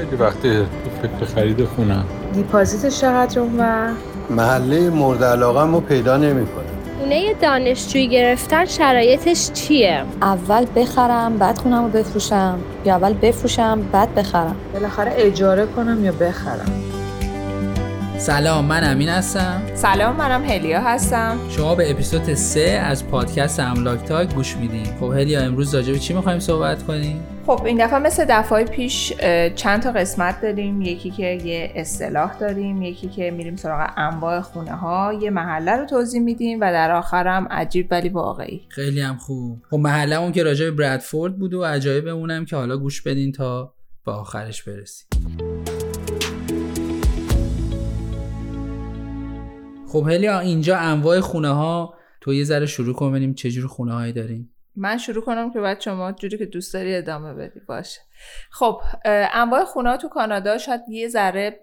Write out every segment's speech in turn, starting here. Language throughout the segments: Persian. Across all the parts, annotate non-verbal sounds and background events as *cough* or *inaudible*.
خیلی وقتی فکر خرید خونم دیپازیتش چقدر اون محله مورد علاقه رو پیدا نمی‌کنه. خونه دانشجویی گرفتن شرایطش چیه؟ اول بخرم بعد خونم رو بفروشم یا اول بفروشم بعد بخرم. بالاخره اجاره کنم یا بخرم؟ سلام من امین هستم. سلام منم هلیا هستم. شما به اپیزود 3 از پادکست املاک تاک گوش میدین. خب هلیا امروز راجع به چی می‌خوایم صحبت کنیم؟ خب این دفعه مثل دفعه پیش چند تا قسمت داریم. یکی که یه اصطلاح داریم یکی که میریم سراغ انواع خونه ها یه محله رو توضیح میدیم و در آخرم عجیب ولی واقعی. خیلی هم خوب. خب محله اون که راجع به برادفورد بود و عجایب اونم که حالا گوش بدین تا به آخرش برسیم. خب هلیا اینجا انواع خونه ها تو یه ذره شروع کن ببینیم چه جور خونه هایی داریم. من شروع کنم که بعد شما جوری که دوست داری ادامه بدی باشه. خب انواع خونه تو کانادا شاید یه ذره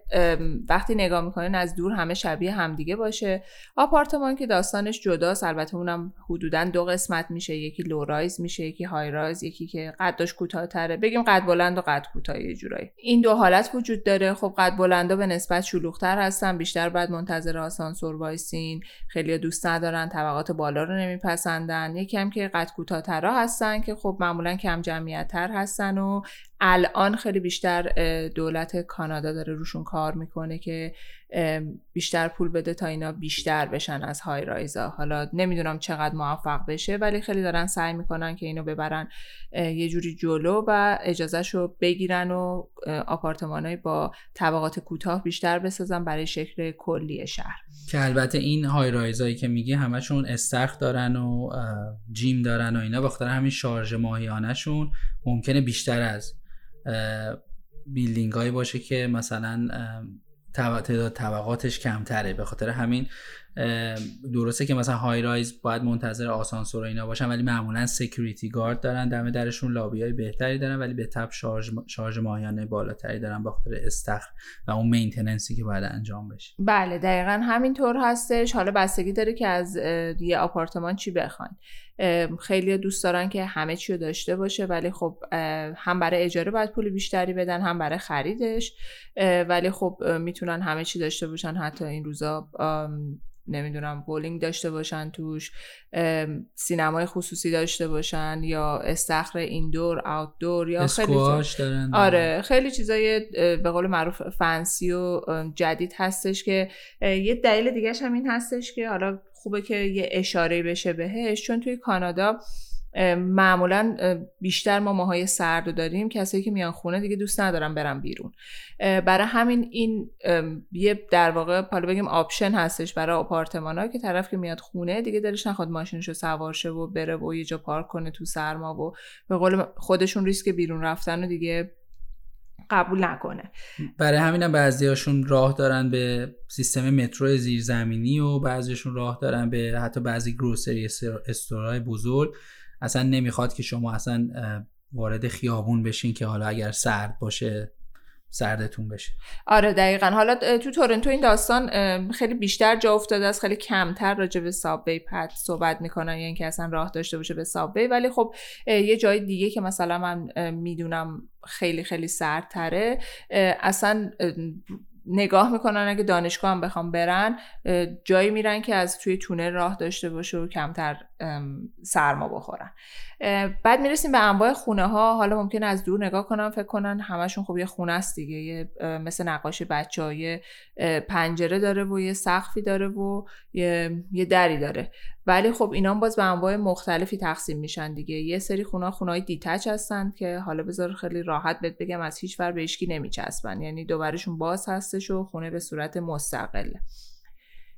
وقتی نگاه می‌کنین از دور همه شبیه همدیگه باشه. آپارتمان که داستانش جداست البته اونم حدودا دو قسمت میشه. یکی low-rise میشه یکی high-rise یکی که قدش کوتاهتره. بگیم قد بلند و قد کوتاه یه جورایی. این دو حالت وجود داره. خب قد بلندا به نسبت شلوغتر هستن بیشتر بعد منتظر آسانسور وایسین. خیلی دوست ندارن طبقات بالا رو نمیپسندن. یکی هم که قد کوتاهترا هستن که خب معمولا کم جمعیت تر هستن و الان خیلی بیشتر دولت کانادا داره روشون کار می‌کنه که بیشتر پول بده تا اینا بیشتر بشن از های رایزا. حالا نمی‌دونم چقدر موفق بشه ولی خیلی دارن سعی می‌کنن که اینو ببرن یه جوری جلو و اجازهش رو بگیرن و آپارتمانای با طبقات کوتاه بیشتر بسازن برای شکل کلی شهر. که البته این high-rise ایی که میگی همشون استخر دارن و gym دارن و اینا بخاطر همین شارژ ماهیانهشون ممکنه بیشتر از building هایی باشه که مثلا تعداد طبقاتش کمتره. به خاطر همین درسته که مثلا high-rise باید منتظر آسانسور و اینا باشن ولی معمولا security guard دارن دم درشون لابی های بهتری دارن ولی به تبع شارژ شارژ ماهیانه بالاتری دارن به خاطر استخر و اون maintenance ی که باید انجام بشه. بله دقیقا همینطور هستش. حالا بستگی داره که از یه آپارتمان چی بخواین. خیلی دوست دارن که همه چی رو داشته باشه ولی خب هم برای اجاره باید پول بیشتری بدن هم برای خریدش. ولی خب می‌تونن همه چی داشته باشن حتی این روزا نمی‌دونم بولینگ داشته باشن توش سینمای خصوصی داشته باشن یا استخر indoor outdoor یا خیلی دارن. آره خیلی چیزای به قول معروف fancy و جدید هستش که یه دلیل دیگهش هم این هستش که حالا خوبه که یه اشاره بشه بهش چون توی کانادا معمولا بیشتر ما ماهای سرد داریم. کسایی که میان خونه دیگه دوست ندارن برن بیرون. برای همین این یه در واقع حالا بگیم option هستش برای آپارتمان ها که طرف که میاد خونه دیگه دلش نخواد ماشینشو سوار شه و بره و یه جا پارک کنه تو سرما و به قول خودشون ریسک بیرون رفتن و دیگه قبول نکنه. برای همینم بعضیاشون راه دارن به سیستم مترو زیرزمینی و بعضیشون راه دارن به حتی بعضی گروسری استورای بزرگ. اصلا نمی‌خواد که شما اصلا وارد خیابون بشین که حالا اگر سرد باشه سردتون بشه. آره دقیقا. حالا تو تورنتو این داستان خیلی بیشتر جا افتاده است خیلی کمتر راجع به سابوی پد صحبت می‌کنن یا اینکه اصلا راه داشته باشه به سابوی ولی خب یه جای دیگه که مثلا من می‌دونم خیلی خیلی سردتره اصلا نگاه می‌کنن اگه دانشگاه هم بخوام برن جایی میرن که از توی تونه راه داشته باشه و کمتر سرما بخورن. بعد می‌رسیم به انواع خونه ها حالا ممکن از دور نگاه کنم فکر کنن همشون خب یه خونه است دیگه یه مثل نقاشی بچه های پنجره داره و یه سقفی داره و یه, یه دری داره. ولی خب اینا باز به انواع مختلفی تقسیم میشن دیگه. یه سری خونه های دیتچ هستن که حالا بذار خیلی راحت بهت بگم از هیچ ور به اشکی نمیچسبن. یعنی دوبرشون باز هستش و خونه به صورت مستقله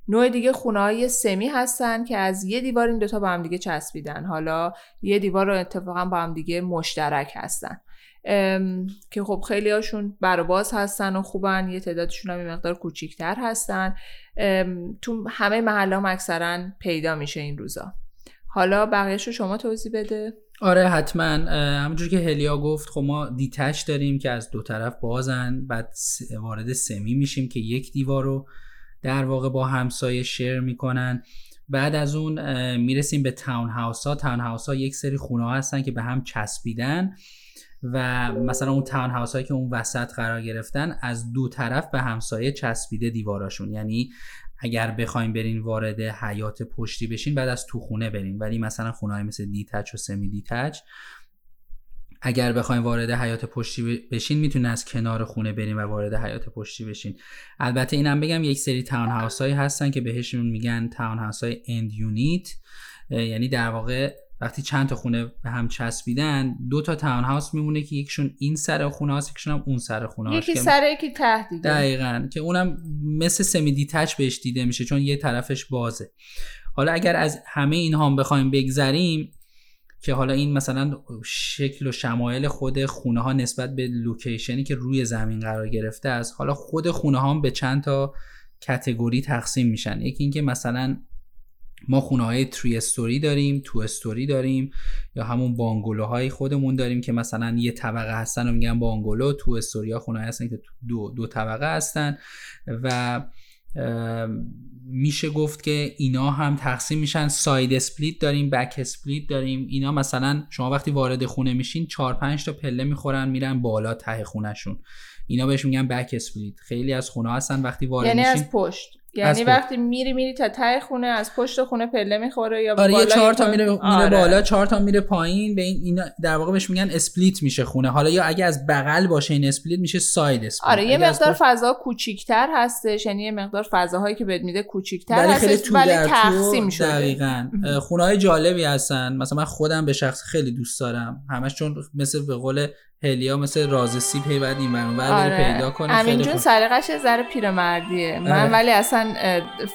نوع دیگه خونه های سمی هستن که از یه دیوار این دوتا با هم دیگه چسبیدن. حالا یه دیوار رو اتفاقا با هم دیگه مشترک هستن. که خب خیلی هاشون باز هستن و خوبن. یه تعدادشون هم مقدار کوچیکتر هستن. تو همه محله هم اکثرا پیدا میشه این روزا. حالا بقیهش رو شما توضیح بده. آره حتما. همونجور که هلیا گفت خب ما دیتش داریم که از دو طرف بازن بعد وارد سمی میشیم که یک دیوار رو در واقع با همسایه شیر می‌کنن. بعد از اون می‌رسیم به تاون هاوس ها تاون هاوس ها یک سری خونه ها هستن که به هم چسبیدن. و مثلا اون تاون هاوس هایی که اون وسط قرار گرفتن از دو طرف به همسایه چسبیده دیواراشون. یعنی اگر بخوایم برین وارد حیاط پشتی بشین بعد از تو خونه برین. ولی مثلا خونه های مثل دیتچ و سمی دیتچ اگر بخوایم وارد حیاط پشتی بشین می‌تونین از کنار خونه بریم و وارد حیاط پشتی بشین. البته اینم بگم یک سری townhouse هایی هستن که بهشون میگن townhouse های end unit یعنی در واقع وقتی چند تا خونه به هم چسبیدن دو تا townhouse میمونه که یکیشون این سر خونه هاست یکیشون هم اون سر خونه هاست. یکی سر یکی ته دیگه. دقیقا که اونم مثل semi-detached بهش دیده میشه چون یه طرفش بازه. حالا اگر از همه اینها هم بخوایم بگذریم که حالا این مثلا شکل و شمایل خود خونه ها نسبت به location ی که روی زمین قرار گرفته است حالا خود خونه ها هم به چند تا category تقسیم میشن. یکی اینکه مثلا ما خونه های three-story داریم two-story داریم یا همون bungalow های خودمون داریم که مثلا یه طبقه هستن و میگن bungalow two-story ها خونه هستن که دو, دو طبقه هستن و میشه گفت که اینا هم تقسیم میشن. side split داریم backsplit داریم. اینا مثلا شما وقتی وارد خونه میشین 4 5 تا پله می‌خورن میرن بالا ته خونهشون. اینا بهش میگن backsplit خیلی از خونه هستن وقتی وارد یعنی میشین از پشت. یعنی وقتی میری میری تا ته خونه از پشت خونه پله می‌خوره یا آره بالا یه چهار تا میره, میره آره. بالا چهار تا میره پایین به این اینا در واقع بهش میگن split میشه خونه. حالا یا اگه از بغل باشه این split میشه side split. آره یه مقدار پشت- فضا کوچیکتر هستش یعنی یه مقدار فضاهایی که بهت میده کوچیکتر هستش ولی تقسیم شده. دقیقاً. خونه های جالبی هستن. مثلا من خودم به شخص خیلی دوست دارم. همش چون مثل به قول هلیا مثل راز سیب هی بعد این بر بری پیدا کنه امین جون یه ذره پیرمردیه. من آره. ولی اصلا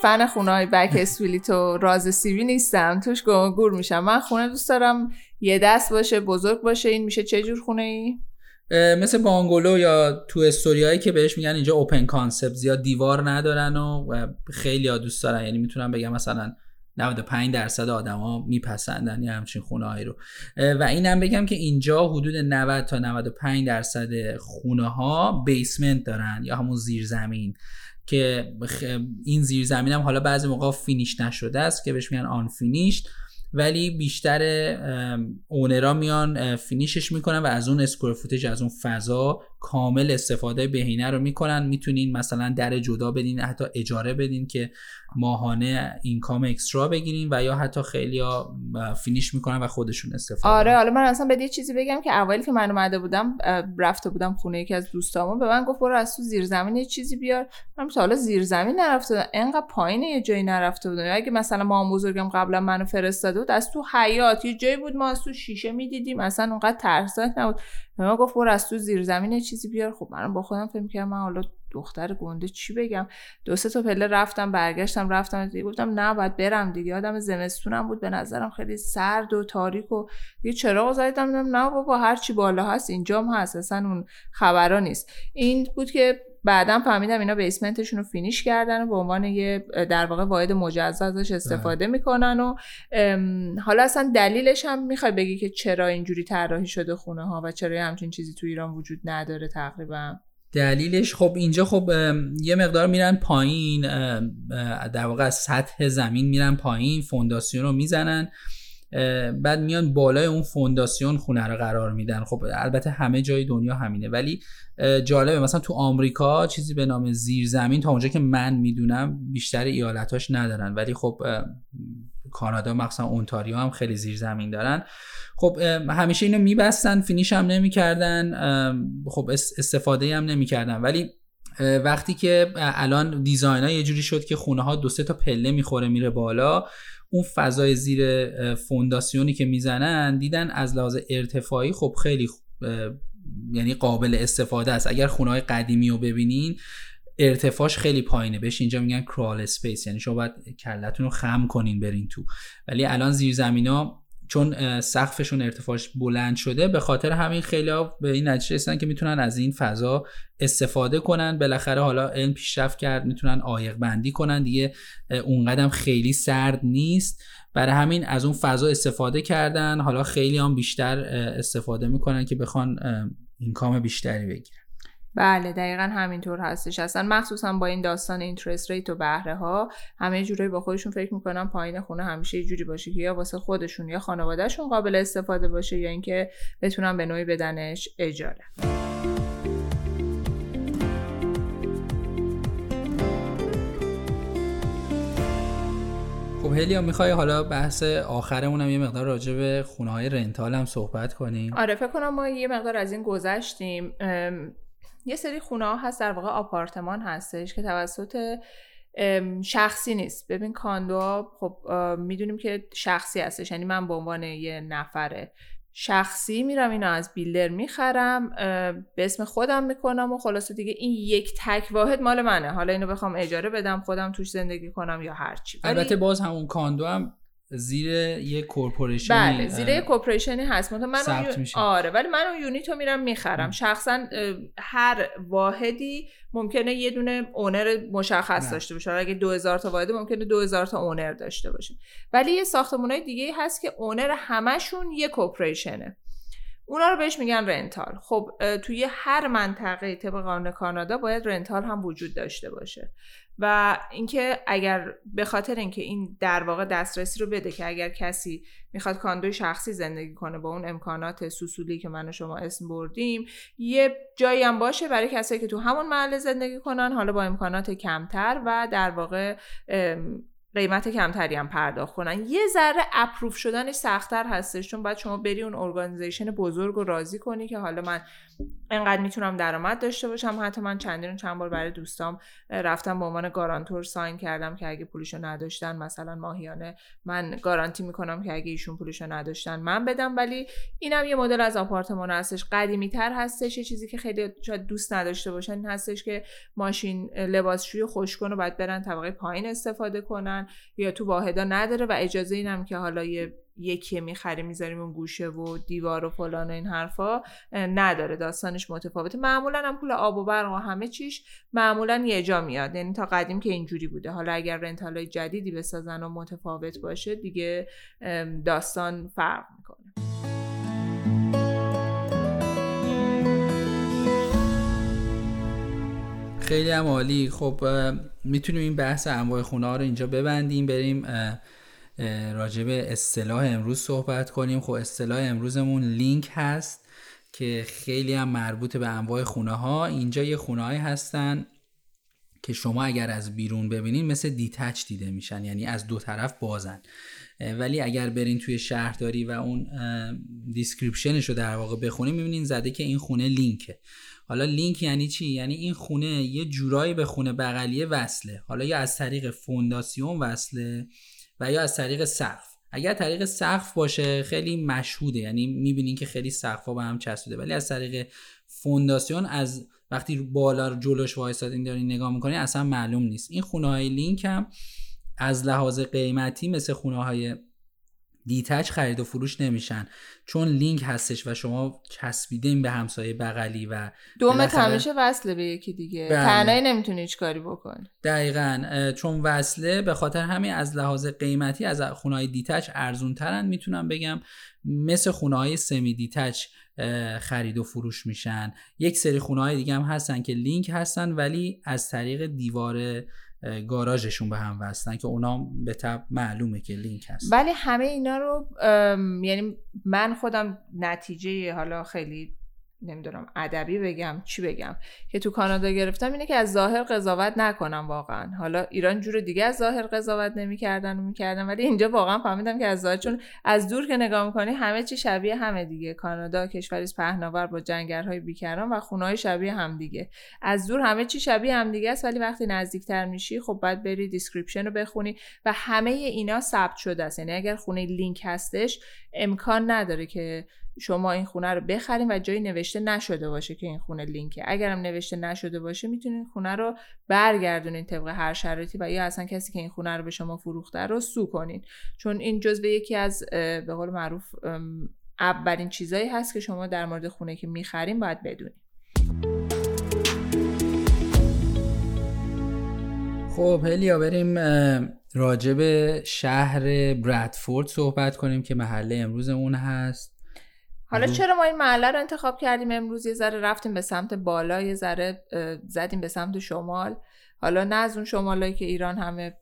فن خونه های بک *laughs* اسویلیت و راز سیبی نیستم. توش گور میشم. من خونه دوست دارم یه دست باشه بزرگ باشه. این میشه چه جور خونه ای مثل bungalow یا two-story ایی که بهش میگن اینجا open concept یا دیوار ندارن و خیلی ها دوست دارن. یعنی می‌تونم بگم مثلا 95 درصد آدما میپسندن یه همچین خونه رو. و اینم بگم که اینجا حدود 90 تا 95 درصد خونه ها basement دارن یا همون زیرزمین که این زیرزمین هم حالا بعضی موقع finish نشده است که بهش میگن unfinished ولی بیشتر owner ا میان finish ش می‌کنن و از اون square footage از اون فضا کامل استفاده بهینه رو می‌کنن. می‌تونین مثلا در جدا بدین حتی اجاره بدین که ماهانه income extra بگیرین و یا حتی خیلی finish می‌کنن و خودشون استفاده آره حالا من اصلا به یه چیزی بگم که اولی که من اومده بودم رفته بودم خونه یکی از دوستامون به من گفت برو از تو زیرزمین یه چیزی بیار. من تا حالا زیرزمین نرفته بودم انقدر پایین یه جایی نرفته بودم. اگه مثلا مامان بزرگم قبلا منو فرستاده بود از تو حیاط یه جایی بود ما از تو شیشه می‌دیدیم اصلا اونقدر ترسناک نبود. به من گفت برو از تو زیرزمین یه چیزی بیار. خب منم با خودم فکر کردم من حالا دختر گنده چی بگم؟ دو سه تا پله رفتم برگشتم رفتم دیگه. گفتم نه باید برم دیگه. آدم زمستونم بود. به نظرم خیلی سرد و تاریک و یه چراغ دیدم نه بابا هر چی بالا هست اینجام هست. اصلا اون خبرا نیست. این بود که بعدا فهمیدم اینا بیسمنتشون رو فینیش کردن و به عنوان یه در واقع واحد مجزا ازش استفاده می‌کنن و حالا اصلا دلیلش هم می‌خوای بگی که چرا اینجوری طراحی شده خونه ها و چرا همچین چیزی تو ایران وجود نداره تقریبا؟ دلیلش خب اینجا خب یه مقدار میرن پایین در واقع از سطح زمین میرن پایین فونداسیون رو می‌زنن. بعد میان بالای اون فونداسیون خونه رو قرار میدن. خب البته همه جای دنیا همینه. ولی جالبه مثلا تو آمریکا چیزی به نام زیرزمین تا اونجا که من می‌دونم بیشتر ایالتاش ندارن. ولی خب کانادا مخصوصا اونتاریو هم خیلی زیرزمین دارن. خب همیشه اینو میبستن finish هم نمی‌کردن خب اس- استفاده هم نمی‌کردن. ولی وقتی که الان design ها یه جوری شد که خونه ها دو سه تا پله می‌خوره میره بالا اون فضای زیر فونداسیونی که می‌زنن دیدن از لحاظ ارتفاعی خب خیلی یعنی قابل استفاده است. اگر خونه های قدیمی رو ببینین ارتفاعش خیلی پایینه. بهش اینجا میگن crawl space. یعنی شما باید کلتون رو خم کنین برین تو. ولی الان زیر ها چون سقفشون ارتفاعش بلند شده به خاطر همین خیلی ها به این نتیجه رسیدن که می‌تونن از این فضا استفاده کنن. بالاخره حالا علم پیشرفت کرد می‌تونن عایق بندی کنن دیگه. اه، اونقدر خیلی سرد نیست. برای همین از اون فضا استفاده کردن. حالا خیلی هم بیشتر استفاده می‌کنن که بخوان اینکام بیشتری بگیرن. بله دقیقا همینطور هستش. اصلا مخصوصا با این داستان اینترست ریت و بهره ها همه جورایی با خودشون فکر می‌کنن پایین خونه همیشه یه جوری باشه که یا واسه خودشون یا خانوادهشون قابل استفاده باشه یا اینکه بتونن به نوعی بدنش اجاره. خب هلیا می‌خوای حالا بحث آخرمون هم یه مقدار راجع به خونه های رنتال هم صحبت کنیم؟ آره فکر کنم ما یه مقدار از این گذشتیم. یه سری خونه ها هست در واقع آپارتمان هستش که توسط شخصی نیست. ببین condo خب می‌دونیم که شخصی هستش یعنی من به عنوان یه نفره. شخصی میرم اینو از builder می‌خرم به اسم خودم می‌کنم و خلاصه دیگه این یک تک واحد مال منه. حالا اینو بخوام اجاره بدم خودم توش زندگی کنم یا هرچی البته باز همون condo هم زیر یه corporation بله زیر یه corporation ی هست. من اون میشه. آره ولی من اون unit رو میرم می‌خرم. شخصا هر واحدی ممکنه یه دونه اونر مشخص داشته باشه. اگه 2000 تا واحد ممکنه 2000 تا اونر داشته باشه ولی یه ساختمونای دیگه هست که اونر همشون یه کورپوریشنه. اونا رو بهش میگن رنتال. خب توی هر منطقه طبق قانون کانادا باید رنتال هم وجود داشته باشه. و اینکه اگر به خاطر اینکه این در واقع دسترسی رو بده که اگر کسی می‌خواد کاندوی شخصی زندگی کنه با اون امکانات سوسولی که من و شما اسم بردیم یه جایی هم باشه برای کسایی که تو همون محله زندگی کنن حالا با امکانات کمتر و در واقع قیمت کمتری هم پرداخت کنن. یه ذره approve شدنش سختتر هستش چون باید شما بری اون organization بزرگ رو راضی کنی که حالا من انقدر می‌تونم درآمد داشته باشم. حتی من چندین چند بار برای دوستام رفتم به عنوان guarantor sign کردم که اگه پولشو نداشتن مثلا ماهیانه من گارانتی می‌کنم که اگه ایشون پولشو نداشتن من بدم. ولی اینم یه مدل از آپارتمان هستش. قدیمی تر هستش. یه چیزی که خیلی شاید دوست نداشته باشن این هستش که ماشین لباسشویی خوشکن رو باید برن طبقه پایین استفاده کنن. یا تو واحدا نداره و اجازه اینم که حالا یه یکی می‌خری می‌ذاریم اون گوشه و دیوار و فلان و این حرفا نداره داستانش متفاوته. معمولا هم پول آب و برق و همه چیش معمولا یه جا میاد یعنی تا قدیم که اینجوری بوده. حالا اگر رنتال جدیدی بسازن و متفاوت باشه دیگه داستان فرق می‌کنه. خیلی هم عالی. خب می‌تونیم این بحث انواع خونه ها رو اینجا ببندیم بریم راجع به اصطلاح امروز صحبت کنیم. خب اصطلاح امروزمون لینک هست که خیلی هم مربوط به انواع خونه ها. اینجا یه خونه هستن. که شما اگر از بیرون ببینین مثل دیتچ دیده میشن یعنی از دو طرف بازن. ولی اگر برین توی شهرداری و اون description ش رو در واقع بخونین می‌بینین زده که این خونه لینکه. حالا لینک یعنی چی؟ یعنی این خونه یه جورایی به خونه بغلیه وصله. حالا یا از طریق فونداسیون وصله و یا از طریق سقف. اگر طریق سقف باشه خیلی مشهوده. یعنی می‌بینین که خیلی سقفا به هم چسبیده. ولی از طریق فونداسیون از وقتی بالا رو جلوش وایسادین دارین نگاه می‌کنین اصلا معلوم نیست. این خونه های لینک هم از لحاظ قیمتی مثل خونه های detached خرید و فروش نمیشن. چون لینک هستش و شما چسبیدین به همسایه بغلی و دومت همیشه وصله به یکی دیگه. بله. تنهایی نمی‌تونی هیچ کاری بکن دقیقا چون وصله به خاطر همین از لحاظ قیمتی از خونه های detached ارزون ترن می‌تونم بگم. مثل خونه های semi-detached خرید و فروش میشن. یک سری خونه های دیگه هم هستن که لینک هستن ولی از طریق دیوار گاراژشون به هم وصلن که اونا به طب معلومه که لینک هست. ولی همه اینا رو یعنی من خودم نتیجه حالا خیلی نمی‌دونم ادبی بگم چی بگم. که تو کانادا گرفتم اینه که از ظاهر قضاوت نکنم واقعا. حالا ایران جور دیگه از ظاهر قضاوت نمی‌کردن می‌کردن ولی اینجا واقعا فهمیدم که از ظاهر چون از دور که نگاه می‌کنی همه چی شبیه همه دیگه. کانادا کشوری پهناور با جنگل‌های بیکران و خونه‌های شبیه هم دیگه. از دور همه چی شبیه هم دیگه است ولی وقتی نزدیکتر میشی خب باید بری description رو بخونی و همه اینا ثبت شده است. یعنی اگر خونه لینک هستش امکان نداره که شما این خونه رو بخرین و جایی نوشته نشده باشه که این خونه لینکه. اگرم نوشته نشده باشه می‌تونین خونه رو برگردونین طبق هر شرایطی و یا اصلا کسی که این خونه رو به شما فروخته رو sue کنین. چون این جزو یکی از به قول معروف اولین چیزایی هست که شما در مورد خونه که می‌خرین باید بدونین. خب هلیا بریم راجب شهر برادفورد صحبت کنیم که محله امروزمون هست. حالا چرا ما این محله رو انتخاب کردیم امروز؟ یه ذره رفتیم به سمت بالا یه ذره زدیم به سمت شمال. حالا نه از اون شمالایی که ایران همه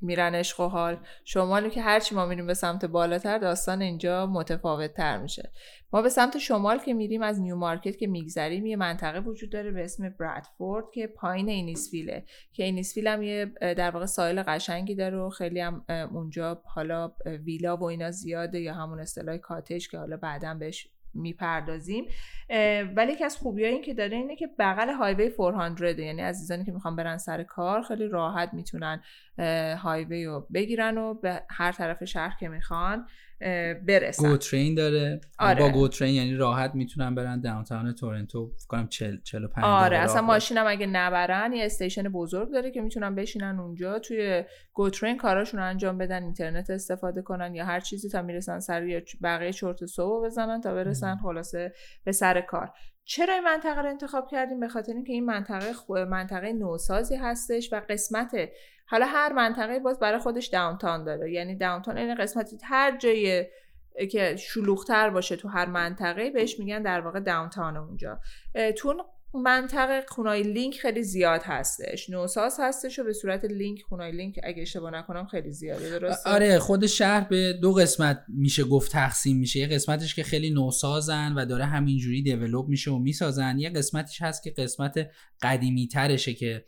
میرن عشق و حال شمالی که هرچی ما میریم به سمت بالاتر داستان اینجا متفاوت تر میشه. ما به سمت شمال که میریم از نیو مارکت که میگذریم یه منطقه وجود داره به اسم برادفورد که پایین اینیسفیله. که اینیسفیل هم یه در واقع سایل قشنگی داره و خیلی هم اونجا حالا ویلا و اینا زیاده یا همون اصطلاح کاتش که حالا بعدا بهش می‌پردازیم. ولی یکی از خوبی این که داره اینه که بغل هایوی 400 یعنی عزیزانی که می‌خوان برن سر کار خیلی راحت می‌تونن هایوی رو بگیرن و به هر طرف شهر که می‌خوان. برسن. گو ترین داره. آره. با گو ترین یعنی راحت می‌تونن برن داونتاون تورنتو فکر کنم 40 45 آره اصلا ماشین هم اگه نبرن یه استیشن بزرگ داره که می‌تونن بشینن اونجا. توی گو ترین کاراشون انجام بدن اینترنت استفاده کنن یا هر چیزی تا می‌رسن سر یا بقیه چرت صبح بزنن تا برسن خلاصه به سر کار. چرا این منطقه رو انتخاب کردیم؟ به خاطر اینکه این منطقه منطقه نوسازی هستش و قسمت حالا هر منطقه باز برای خودش داونتاون داره. یعنی داونتاون این قسمتی هر جایی که شلوغتر باشه تو هر منطقه بهش میگن در واقع داونتاون اونجا. تو منطقه خونای لینک خیلی زیاد هستش. نوساز هستش و به صورت لینک خونای لینک اگه اشتباه نکنم خیلی زیاده درسته؟ آره خود شهر به دو قسمت میشه گفت تقسیم میشه. یه قسمتش که خیلی نوسازن و داره همینجوری دیولوب میشه و می‌سازن. یه قسمتش هست که قسمت قدیمی ترشه که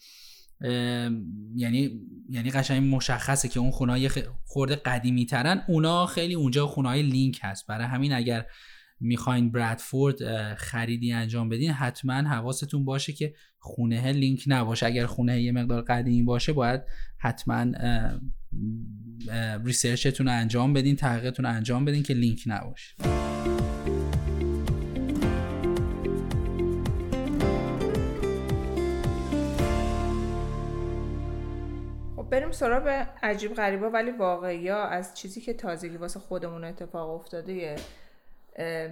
یعنی یعنی قشنگ مشخصه که اون خونای خورده قدیمی ترن اونا خیلی اونجا خونای لینک هست. برای همین اگر می‌خواین برادفورد خریدی انجام بدین حتما حواستون باشه که خونه لینک نباشه. اگر خونه یه مقدار قدیمی باشه باید حتما ریسرچتون رو انجام بدین تحقیقتون رو انجام بدین که لینک نباشه. خب بریم سراغ عجیب غریبا ولی واقعی ها از چیزی که تازگی واسه خودمون اتفاق افتاده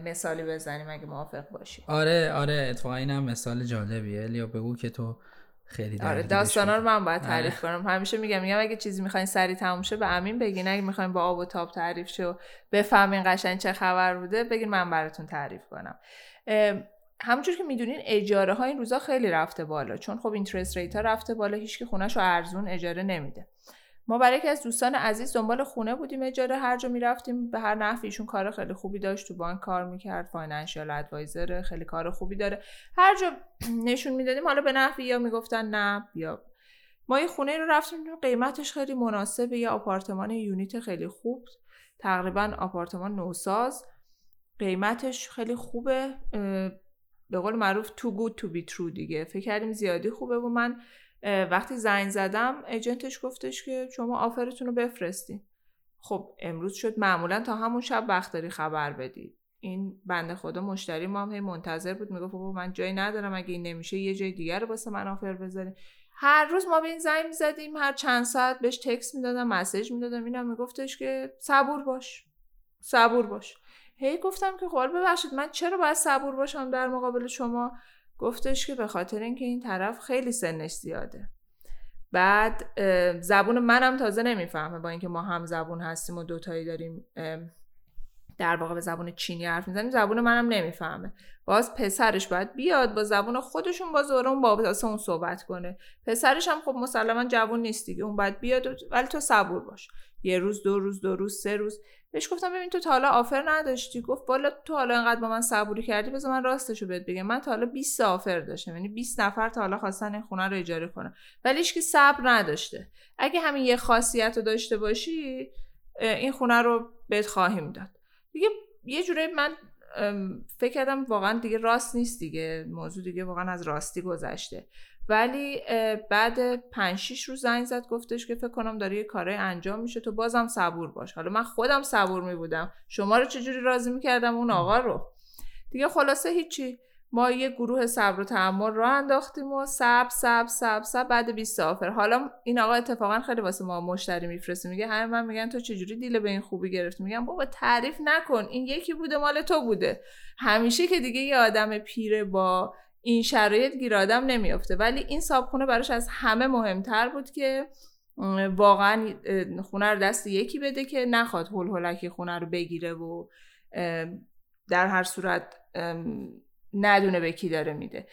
مثالی بزنیم اگه موافق باشی. آره آره اتفاقا اینم مثال جالبیه. لیا بگو که تو خیلی آره داستانا رو من باید آره. تعریف کنم. همیشه میگم میگم اگه چیزی می‌خواین سری تموم شه به امین بگین. اگه می‌خواین با آب و تاب تعریف شه و بفهمین قشنگ چه خبر بوده بگین من براتون تعریف کنم. همونجور که می‌دونین اجاره ها این روزا خیلی رفته بالا. چون خب interest rate ها رفته بالا هیچ که خونش رو ارزون اجاره نمیده. ما برای یکی از دوستان عزیز دنبال خونه بودیم اجاره هر جا می‌رفتیم. به هر نحوی ایشون کار خیلی خوبی داشت تو بانک کار می‌کرد financial advisor خیلی کار خوبی داره. هر جا نشون می‌دادیم حالا به نحوی یا می‌گفتن نه بیا ما یه خونه رو رفتیم قیمتش خیلی مناسبه. یه آپارتمان یونیت خیلی خوب تقریبا آپارتمان نوساز قیمتش خیلی خوبه. به قول معروف too good to be true دیگه. فکر کردیم زیادی خوبه و من وقتی زنگ زدم ایجنتش گفتش که شما آفرتون رو بفرستین خب امروز شد معمولا تا همون شب وقت داری خبر بدید این بنده خدا مشتری ما هم هی منتظر بود می‌گفت بابا من جایی ندارم اگه این نمیشه یه جای دیگر رو واسه من آفر بذارین. هر روز ما به این زنگ می‌زدیم هر چند ساعت بهش تکس می‌دادم مسیج می‌دادم اینم میگفتش که صبور باش. صبور باش. هی گفتم که خب ببخشید من چرا باید صبور باشم در مقابل شما؟ گفتش که به خاطر اینکه این طرف خیلی سنش زیاده. بعد زبون منم تازه نمی‌فهمه. با اینکه ما هم زبون هستیم و دوتایی داریم در واقع به زبون چینی حرف می‌زنیم زبون منم نمی‌فهمه. باز پسرش باید بیاد با زبون خودشون باز اون با اون صحبت کنه. پسرش هم خب مسلما جوون نیست دیگه اون باید بیاد ولی تو صبور باش. یه روز دو روز دو روز سه روز بهش گفتم ببین تو تا حالا آفر نداشتی. گفت بالا تو حالا انقدر با من صبوری کردی بذار من راستشو بهت بگم. من تا حالا 20 آفر داشتم یعنی 20 نفر تا حالا خواستن این خونه رو اجاره کنن. ولی که صبر نداشته. اگه همین یه خاصیت رو داشته باشی این خونه رو بهت خواهیم داد. دیگه یه جوری من فکر کردم واقعا دیگه راست نیست دیگه. موضوع دیگه واقعا از راستی گذشته. ولی بعد 5 6 روز زنگ زد گفتش که فکر کنم داره یه کارای انجام میشه تو بازم صبور باش. حالا من خودم صبور می بودم شما رو چجوری راضی می‌کردم اون آقا رو؟ دیگه خلاصه هیچی. ما یه گروه صبر و تحمل رو انداختیم و سب سب سب سب بعد 20 آفر حالا این آقا اتفاقا خیلی واسه ما مشتری میفرسته. میگه همه من میگن تو چجوری دیل به این خوبی گرفتی؟ میگم بابا تعریف نکن. این یکی بوده مال تو بوده. همیشه که دیگه یه آدم پیره با این شرایط گیر آدم نمیافته. ولی این صابخونه براش از همه مهمتر بود که واقعا خونه رو دست یکی بده که نخواد هول هولکی خونه رو بگیره و در هر صورت ندونه به کی داره میده.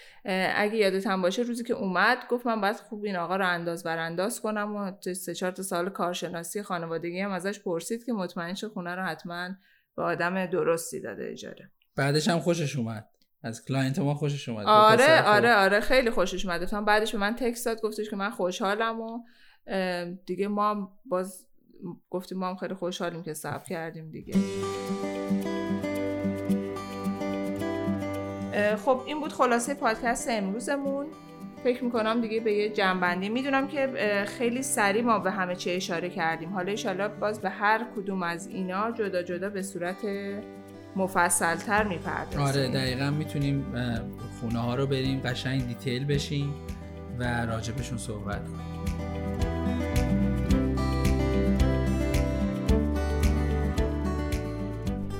اگه یادت هم باشه روزی که اومد گفت من باید خوب این آقا رو انداز بر انداز کنم و سه چهار سال کارشناسی خانوادگی هم ازش پرسید که مطمئن شه خونه رو حتما به آدم درستی داده اجاره. بعدش هم خوشش اومد. از client ما خوشش اومد. آره آره آره خیلی خوشش اومد. تا بعدش به من text داد گفتش که من خوشحالم و دیگه ما باز گفتیم ما هم خیلی خوشحالیم که صبر کردیم دیگه. خب این بود خلاصه پادکست امروزمون. فکر می‌کنم دیگه به یه جمع‌بندی. می‌دونم که خیلی سریع ما به همه چی اشاره کردیم. حالا ایشالا باز به هر کدوم از اینا جدا جدا به صورت مفصلتر می‌پردازیم. آره دقیقا می‌تونیم خونه ها رو بریم قشنگ detail بشیم و راجبشون صحبت کنیم.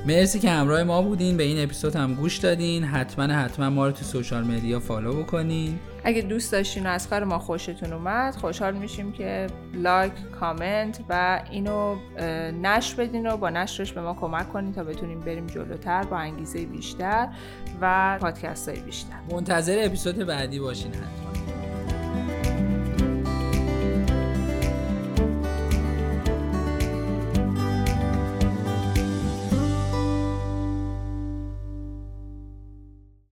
مرسی که همراه ما بودین. به این اپیزود هم گوش دادین. حتما حتما ما رو تو social media follow بکنین. اگه دوست داشتین و از کار ما خوشتون اومد خوشحال میشیم که like comment و اینو نشر بدین و با نشرش به ما کمک کنین تا بتونیم بریم جلوتر با انگیزه بیشتر و پادکست های بیشتر. منتظر اپیزود بعدی باشین حتما.